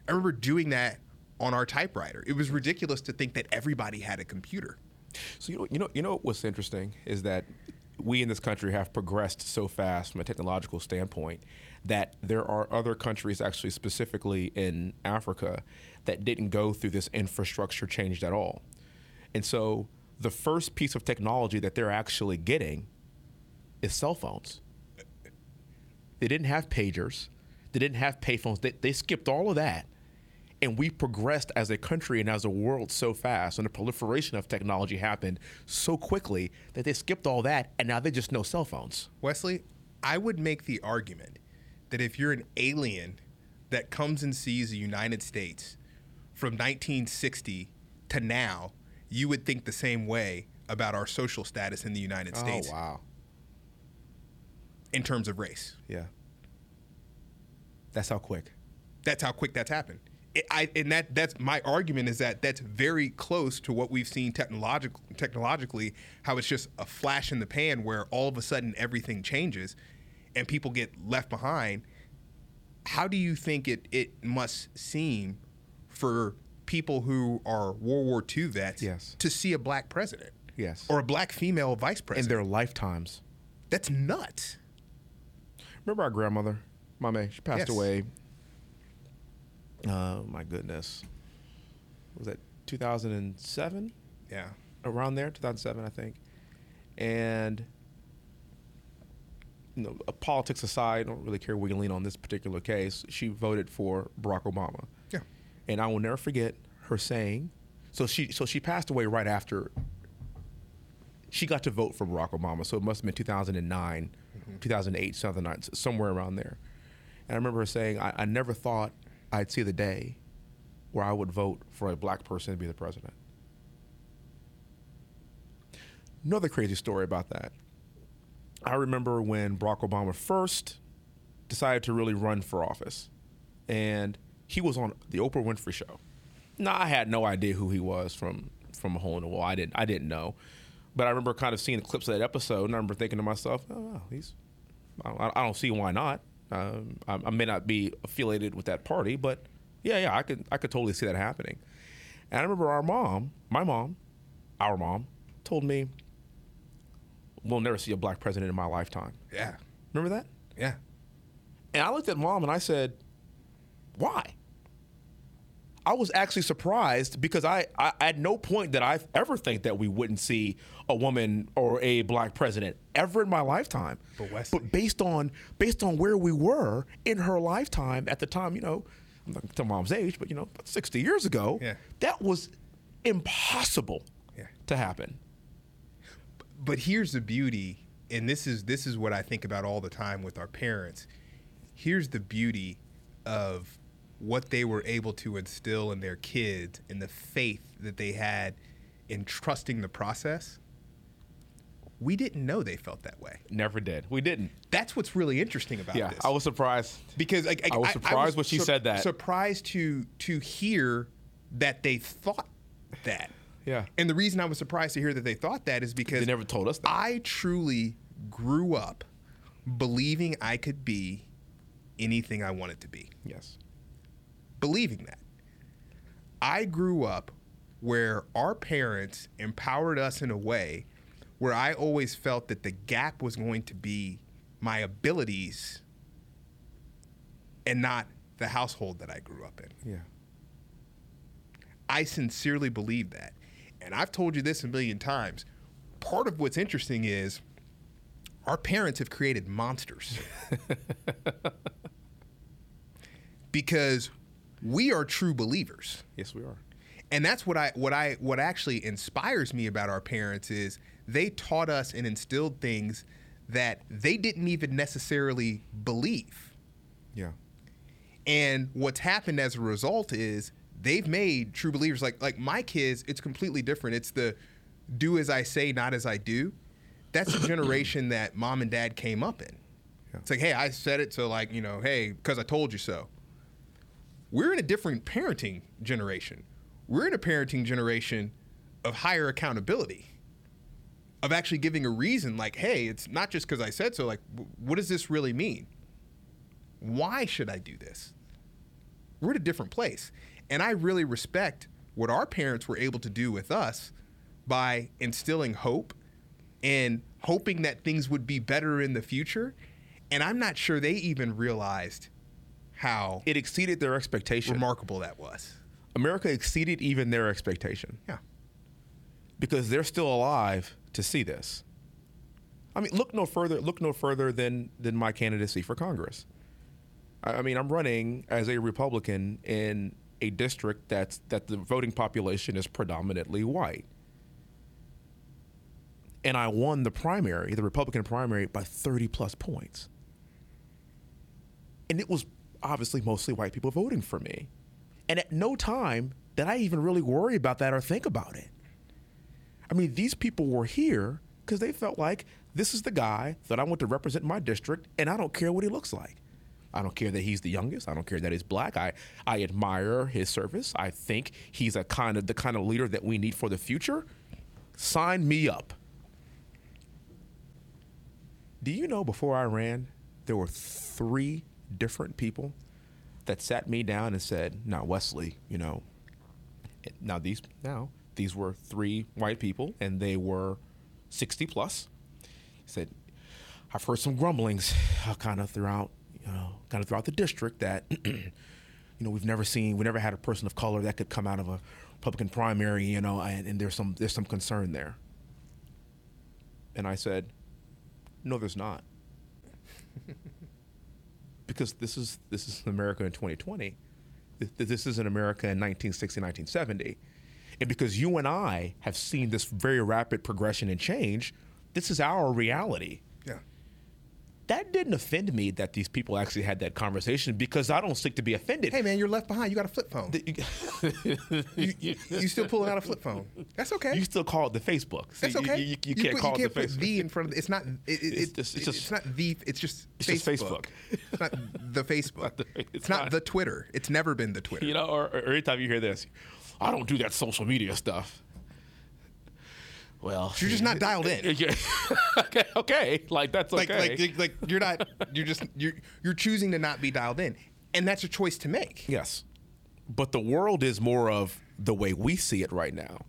I remember doing that on our typewriter. It was ridiculous to think that everybody had a computer. So you know, you know, you know what's interesting is that we in this country have progressed so fast from a technological standpoint that there are other countries, actually specifically in Africa, that didn't go through this infrastructure change at all. And so the first piece of technology that they're actually getting is cell phones. They didn't have pagers. They didn't have payphones. They, they skipped all of that. And we progressed as a country and as a world so fast, and the proliferation of technology happened so quickly that they skipped all that, and now they just know cell phones. Wesley, I would make the argument that if you're an alien that comes and sees the United States from 1960 to now, you would think the same way about our social status in the United oh, States Oh wow! in terms of race. Yeah, that's how quick. That's how quick that's happened. I, and that that's my argument is that that's very close to what we've seen technologic, technologically, how it's just a flash in the pan where all of a sudden everything changes and people get left behind. How do you think it, it must seem for people who are World War II vets Yes. to see a black president? Yes. Or a black female vice president In their lifetimes. that's nuts. Remember our grandmother, Mame? She passed Yes. away. Oh my goodness. Was that 2007? Yeah. around there, 2007, I think. And you know, politics aside, I don't really care where you lean on this particular case. She voted for Barack Obama, Yeah. and I will never forget her saying. So she, so she passed away right after. She got to vote for Barack Obama, so it must have been 2009, mm-hmm. 2008, something like somewhere around there. And I remember her saying, I, "I never thought I'd see the day where I would vote for a black person to be the president." Another crazy story about that. I remember when Barack Obama first decided to really run for office, and he was on the Oprah Winfrey Show. Now I had no idea who he was from from a hole in the wall. I didn't I didn't know, but I remember kind of seeing the clips of that episode, and I remember thinking to myself, "Oh, he's I, I don't see why not. Um, I, I may not be affiliated with that party, but yeah, yeah, I could I could totally see that happening." And I remember our mom, my mom, our mom, told me, "We'll never see a black president in my lifetime." Yeah. Remember that? Yeah. And I looked at mom and I said, "Why?" I was actually surprised because I, I at no point did I ever think that we wouldn't see a woman or a black president ever in my lifetime. But Wesley- but based on based on where we were in her lifetime at the time, you know, I'm not gonna mom's age, but you know, about 60 years ago, Yeah. that was impossible Yeah. to happen. but here's the beauty and this is this is what i think about all the time with our parents here's the beauty of what they were able to instill in their kids and the faith that they had in trusting the process we didn't know they felt that way Never did. We didn't. that's what's really interesting about Yeah, this I was surprised. because I, I was surprised when she said that. Surprised to to hear that they thought that. Yeah. And the reason I was surprised to hear that they thought that is because They never told us that. I truly grew up believing I could be anything I wanted to be. Yes. Believing that. I grew up where our parents empowered us in a way where I always felt that the gap was going to be my abilities and not the household that I grew up in. Yeah. I sincerely believe that. And I've told you this a million times. Part of what's interesting is our parents have created monsters. because we are true believers. Yes, we are. And that's what I what I what actually inspires me about our parents is they taught us and instilled things that they didn't even necessarily believe. Yeah. And what's happened as a result is they've made true believers like like my kids, it's completely different. It's the do as I say, not as I do. That's the generation that mom and dad came up in. Yeah. It's like, hey, I said it, so like, you know, hey, because I told you so. We're in a different parenting generation. We're in a parenting generation of higher accountability, of actually giving a reason, like, hey, it's not just because I said so. Like, what does this really mean? Why should I do this? We're at a different place. And I really respect what our parents were able to do with us by instilling hope and hoping that things would be better in the future. And I'm not sure they even realized how It exceeded their expectation. remarkable that was. America exceeded even their expectation Yeah. because they're still alive to see this. I mean, look no further. Look no further than than my candidacy for Congress. I, I mean, I'm running as a Republican in a district that's that the voting population is predominantly white, and I won the primary, the Republican primary, by 30 plus points. And it was obviously mostly white people voting for me. And at no time did I even really worry about that or think about it. I mean, these people were here because they felt like this is the guy that I want to represent my district, and I don't care what he looks like. I don't care that he's the youngest. I don't care that he's black. I, I admire his service. I think he's a kind of the kind of leader that we need for the future. Sign me up. Do you know before I ran, there were three different people that sat me down and said, "Now, Wesley, you know, now these now these were three white people and they were 60 plus." He said, "I've heard some grumblings, uh, kind of throughout, you know, kind of throughout the district that, you know, we've never seen, we never had a person of color that could come out of a Republican primary, you know, and, and there's some there's some concern there." And I said, "No, there's not." because this is this is America in 2020. This isn't America in 1960, 1970. And because you and I have seen this very rapid progression and change, this is our reality. That didn't offend me that these people actually had that conversation because I don't seek to be offended. Hey man, you're left behind. You got a flip phone. You, you, you still pulling out a flip phone. That's okay. You still call it the Facebook. See, That's you- okay. You, you can't put, call you it the can't put Facebook. the in front of it. It's not. It, it, It's it's, just- it's not the. It's just It's Facebook. just Facebook. it's not the Facebook. the- it's, it's not, not. the Twitter. It's never been the Twitter. You know, or, or every time you hear this, I don't do that social media stuff. Well, You're just not dialed in. Okay, okay, like that's like, okay. like, like you're not. You're just. You're you're choosing to not be dialed in, and that's a choice to make. yes, but the world is more of the way we see it right now,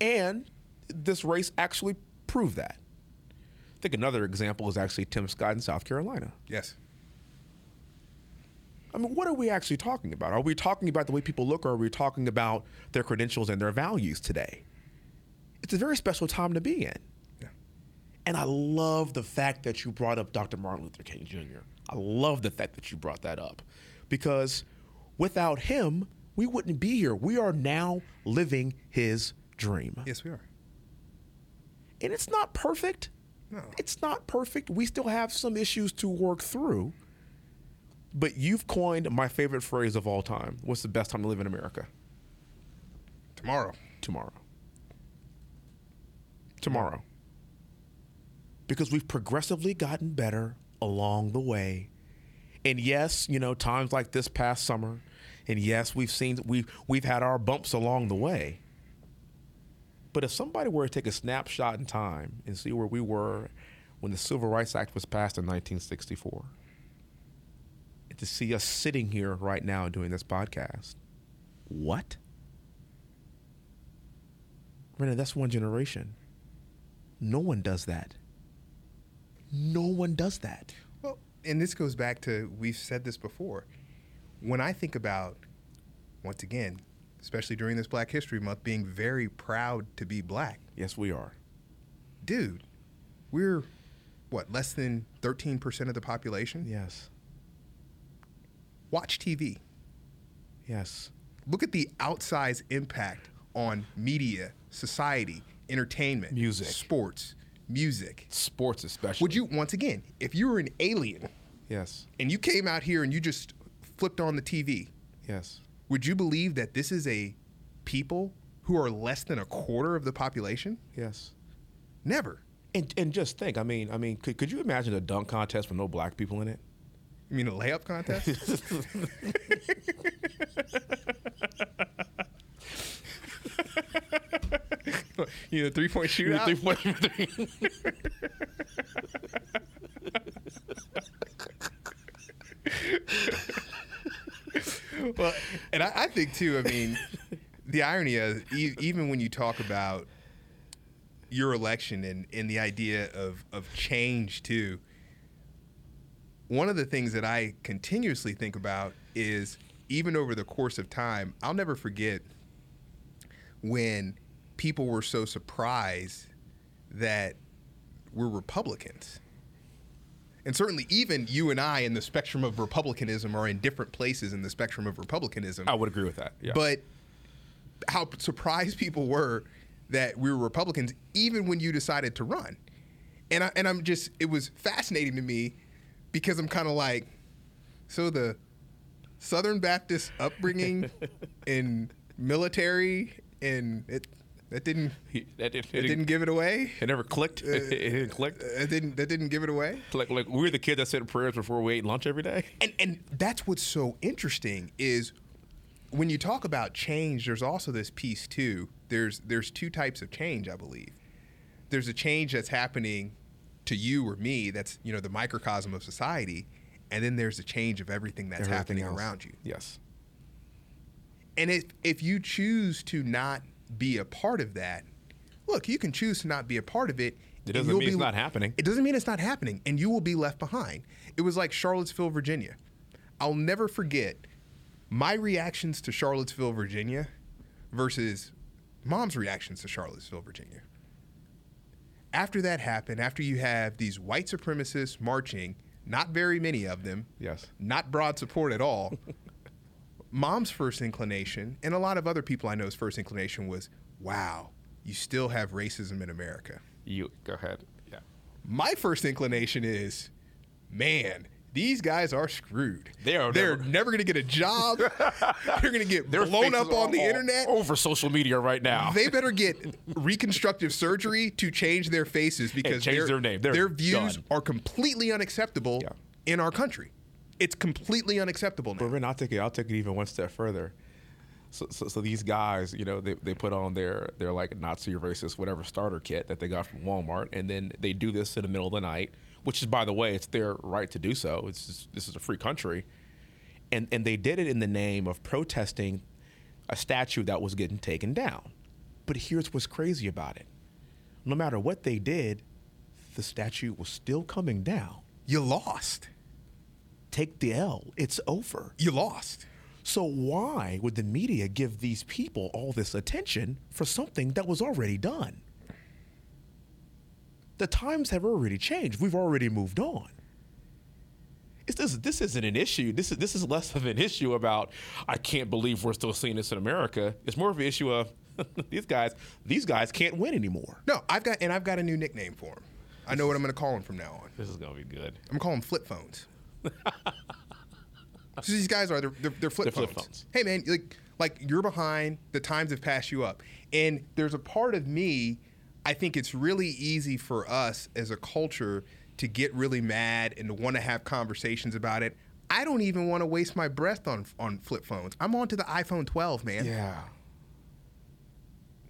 and this race actually proved that. I think another example is actually Tim Scott in South Carolina. Yes. I mean, what are we actually talking about? Are we talking about the way people look, or are we talking about their credentials and their values today? It's a very special time to be in. Yeah. And I love the fact that you brought up Dr. Martin Luther King Jr. I love the fact that you brought that up because without him, we wouldn't be here. We are now living his dream. Yes, we are. And it's not perfect. No. It's not perfect. We still have some issues to work through. But you've coined my favorite phrase of all time. What's the best time to live in America? Tomorrow. Tomorrow. Tomorrow. Because we've progressively gotten better along the way. And yes, you know, times like this past summer, and yes, we've seen we've we've had our bumps along the way. But if somebody were to take a snapshot in time and see where we were when the Civil Rights Act was passed in 1964, and to see us sitting here right now doing this podcast, what? Brandon, that's one generation. No one does that. No one does that. Well, and this goes back to we've said this before. When I think about, once again, especially during this Black History Month, being very proud to be black, Yes, we are. dude, we're what less than thirteen percent of the population. Yes. Watch TV. Yes. Look at the outsized impact on media, society, entertainment, Music. sports, music. Sports especially. Would you once again, if you were an alien Yes. and you came out here and you just flipped on the TV, Yes. would you believe that this is a people who are less than a quarter of the population? Yes. Never. And and just think, I mean, I mean, could, could you imagine a dunk contest with no black people in it? You mean a layup contest? you know, three point shootout. well, and I, I think too. I mean, the irony is, e- even when you talk about your election and, and the idea of of change too. One of the things that I continuously think about is even over the course of time, I'll never forget when people were so surprised that we're Republicans. And certainly, even you and I in the spectrum of Republicanism are in different places in the spectrum of Republicanism. I would agree with that. Yeah. But how surprised people were that we were Republicans, even when you decided to run. And I, and I'm just, it was fascinating to me because I'm kind of like, so the Southern Baptist upbringing in military and it that didn't that didn't, it didn't give it away. It never clicked. Uh, it, it didn't click. It didn't that didn't give it away. Like, like we were the kids that said prayers before we ate lunch every day. and and that's what's so interesting is when you talk about change there's also this piece too there's there's two types of change i believe there's a change that's happening to you or me that's you know the microcosm of society and then there's a change of everything that's Everything happening else. around you Yes. and if if you choose to not be a part of that look you can choose to not be a part of it It doesn't mean it's not happening. it doesn't mean it's not happening, and you will be left behind. It was like Charlottesville, Virginia. I'll never forget my reactions to Charlottesville, Virginia versus mom's reactions to Charlottesville, Virginia. After that happened, after you have these white supremacists marching, not very many of them, Yes. not broad support at all. Mom's first inclination, and a lot of other people I know's first inclination was, wow, you still have racism in America. You go ahead. Yeah. My first inclination is, man, these guys are screwed. They are They're never- never, going to get a job. They're going to get Their blown up on the internet. over social media right now. They better get reconstructive surgery to change their faces because change their name. They're views done. are completely unacceptable Yeah. in our country. It's completely unacceptable now. But Ren, I'll take it. I'll take it even one step further. So, so, so these guys, you know, they, they put on their their like Nazi or racist whatever starter kit that they got from Walmart, and then they do this in the middle of the night, which is by the way, it's their right to do so. It's just, this is a free country, and and they did it in the name of protesting a statue that was getting taken down. But here's what's crazy about it: no matter what they did, the statue was still coming down. You lost. Take the L. It's over. You lost. So why would the media give these people all this attention for something that was already done? The times have already changed. We've already moved on. It's this, this isn't an issue. This is this is less of an issue about I can't believe we're still seeing this in America. It's more of an issue of these guys. These guys can't win anymore. No, I've got and I've got a new nickname for him. I know what I'm going to call him from now on. This is gonna be good. I'm gonna call them flip phones. so these guys are they're, they're, they're flip, They're phones. flip phones. Hey man, like like you're behind. The times have passed you up, and there's a part of me. I think it's really easy for us as a culture to get really mad and to want to have conversations about it. I don't even want to waste my breath on on flip phones. I'm on to the iPhone 12, man. Yeah.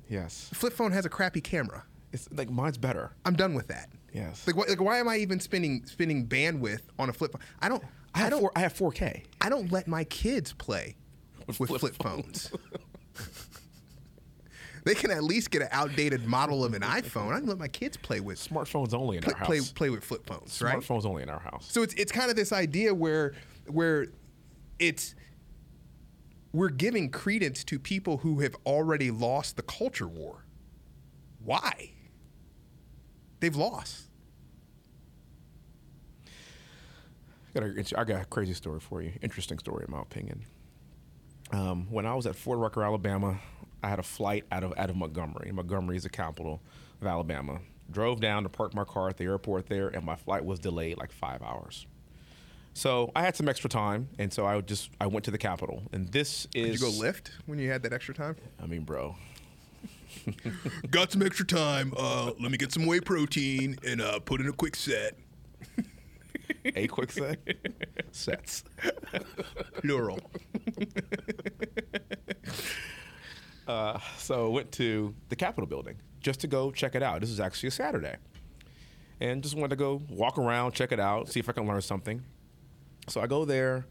Yes. Flip phone has a crappy camera. It's like mine's better. I'm done with that. Yes. Like, why, like why am I even spending spending bandwidth on a flip phone? I don't. I I have don't. four, I have 4K. I don't let my kids play with, With flip, flip phones. they can at least get an outdated model of an iPhone. I can let my kids play with Smartphones only in play, our house. play, play with flip phones, right? Smartphones only in our house. So it's it's kind of this idea where where it's we're giving credence to people who have already lost the culture war. Why? They've lost. I got, a, I got a crazy story for you. Interesting story, in my opinion. Um, when I was at Fort Rucker, Alabama, I had a flight out of out of Montgomery. Montgomery is the capital of Alabama. Drove down to park my car at the airport there, and my flight was delayed like five hours. So I had some extra time, and so I just I went to the Capitol, and this Did is you go lift when you had that extra time? I mean, bro, Got some extra time. Uh, let me get some whey protein and uh, put in a quick set. a quick set sets. Plural. Uh, so went to the Capitol building just to go check it out. This is actually a Saturday, and just wanted to go walk around, check it out, see if I can learn something. So I go there,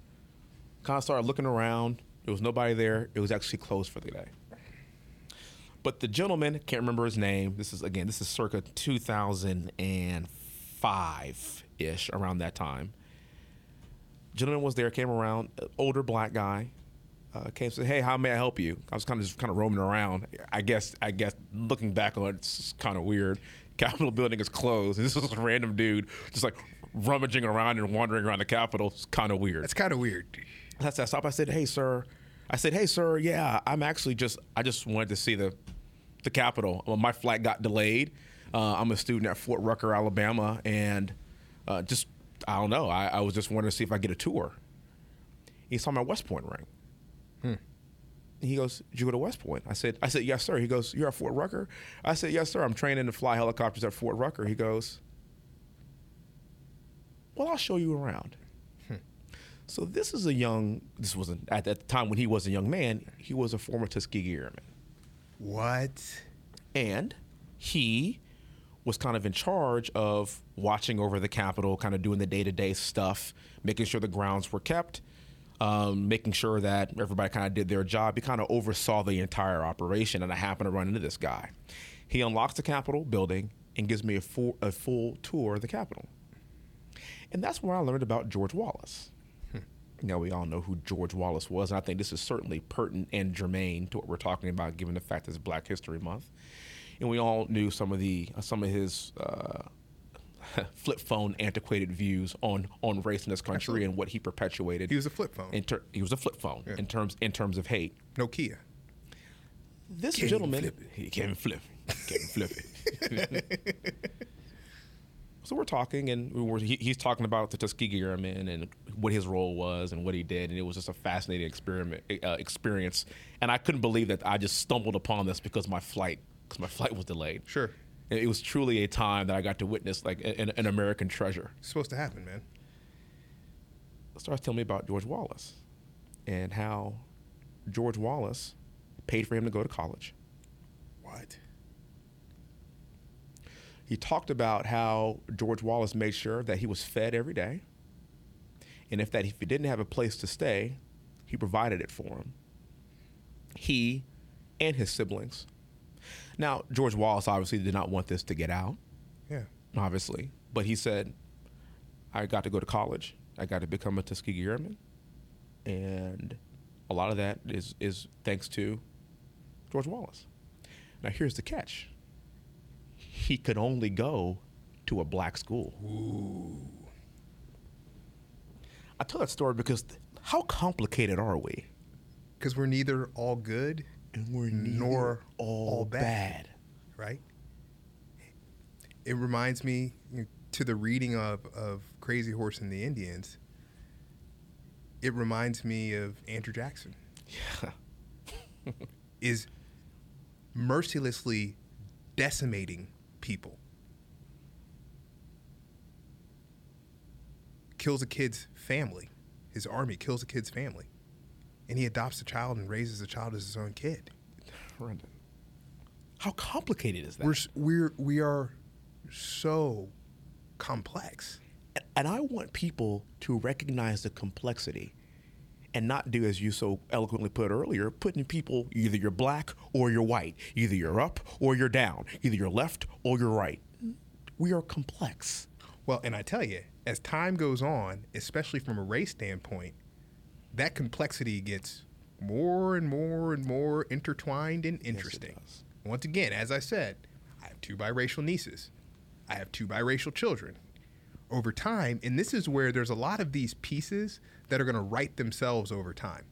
kind of started looking around. There was nobody there. It was actually closed for the day. But the gentleman, can't remember his name. This is again, this is circa 2005 ish, around that time. Gentleman was there, came around, older black guy, uh, came said, "Hey, how may I help you?" I was kind of just kind of roaming around. I guess I guess looking back on it, it's kind of weird. Capitol building is closed. And this is a random dude just like rummaging around and wandering around the Capitol. It's kind of weird. That's kind of weird. That's I stopped. I said, "Hey, sir." I said, "Hey, sir. Yeah, I'm actually just. I just wanted to see the, the Capitol. Well, my flight got delayed. Uh, I'm a student at Fort Rucker, Alabama, and uh, just I don't know. I, I was just wanting to see if I get a tour." He saw my West Point ring. He goes, "Did you go to West Point?" I said, "I said yes, sir." He goes, "You're at Fort Rucker?" I said, "Yes, sir. I'm training to fly helicopters at Fort Rucker." He goes, "Well, I'll show you around." So this is a young. This wasn't at that time when he was a young man. He was a former Tuskegee Airman, What? and he was kind of in charge of watching over the Capitol, kind of doing the day-to-day stuff, making sure the grounds were kept, um, making sure that everybody kind of did their job. He kind of oversaw the entire operation, and I happened to run into this guy. He unlocks the Capitol building and gives me a full, a full tour of the Capitol, and that's where I learned about George Wallace. Now we all know who George Wallace was, and I think this is certainly pertinent and germane to what we're talking about, given the fact that it's Black History Month. And we all knew some of the uh, some of his uh, flip phone antiquated views on on race in this country and what he perpetuated. He was a flip phone. In ter- he was a flip phone in terms in terms of hate. Nokia. This Can't even gentleman, flip it. he can't flip, can't flip it. so we're talking, and we were, he, he's talking about the Tuskegee Airmen and what his role was and what he did, and it was just a fascinating experiment uh, experience. And I couldn't believe that I just stumbled upon this because my flight because my flight was delayed. Sure. And it was truly a time that I got to witness like an, an American treasure. It's supposed to happen, man. starts telling me about George Wallace and how George Wallace paid for him to go to college. What? He talked about how George Wallace made sure that he was fed every day, and if that if he didn't have a place to stay, he provided it for him. He and his siblings. Now, George Wallace obviously did not want this to get out, Yeah. obviously, but he said, "I got to go to college. I got to become a Tuskegee Airman, and a lot of that is is thanks to George Wallace." Now, here's the catch he could only go to a black school. Ooh. I tell that story because how complicated are we? Because we're neither all good And we're nor all, all bad. bad. right? It reminds me to the reading of, of Crazy Horse and the Indians. It reminds me of Andrew Jackson. Yeah. is mercilessly decimating people. Kills a kid's family. His army kills a kid's family. And he adopts a child and raises the child as his own kid. How complicated is that? We're we're we are so complex. and I want people to recognize the complexity and not do as you so eloquently put earlier, putting people either you're black or you're white, either you're up or you're down, either you're left or you're right. We are complex. Well, and I tell you, as time goes on, especially from a race standpoint, that complexity gets more and more and more intertwined and interesting. does. Once again, as I said, I have two biracial nieces. I have two biracial children. Over time, and this is where there's a lot of these pieces that are going to write themselves over time.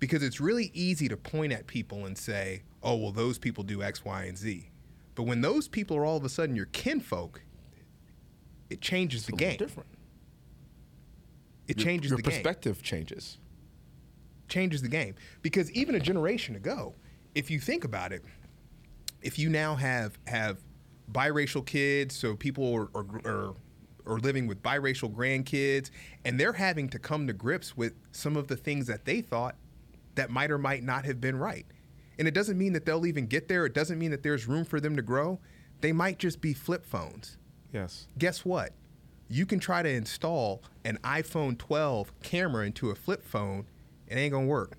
Because it's really easy to point at people and say, oh, well, those people do X, Y, and Z. But when those people are all of a sudden your kinfolk, it changes It's the game. different. It Your- changes your the game. perspective changes. changes the game. Because even a generation ago, if you think about it, if you now have have biracial kids, so people are, are, are, are living with biracial grandkids, and they're having to come to grips with some of the things that they thought that might or might not have been right. And it doesn't mean that they'll even get there. It doesn't mean that there's room for them to grow. They might just be flip phones Yes. guess what? You can try to install an iPhone 12 camera into a flip phone. It ain't gonna work.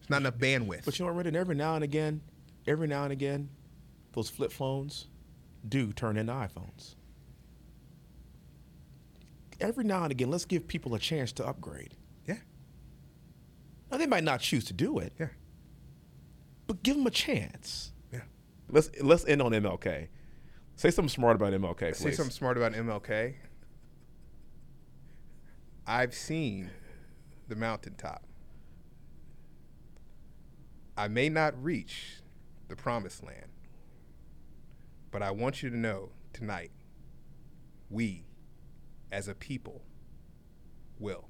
It's not enough bandwidth. But you know what, Every now and again, every now and again, those flip phones do turn into iPhones. Every now and again, let's give people a chance to upgrade. yeah, Now they might not choose to do it, yeah, but give them a chance. yeah. Let's let's end on MLK. Say something smart about MLK, please. Say something smart about MLK. I've seen the mountaintop. I may not reach the promised land, but I want you to know tonight, we as a people will.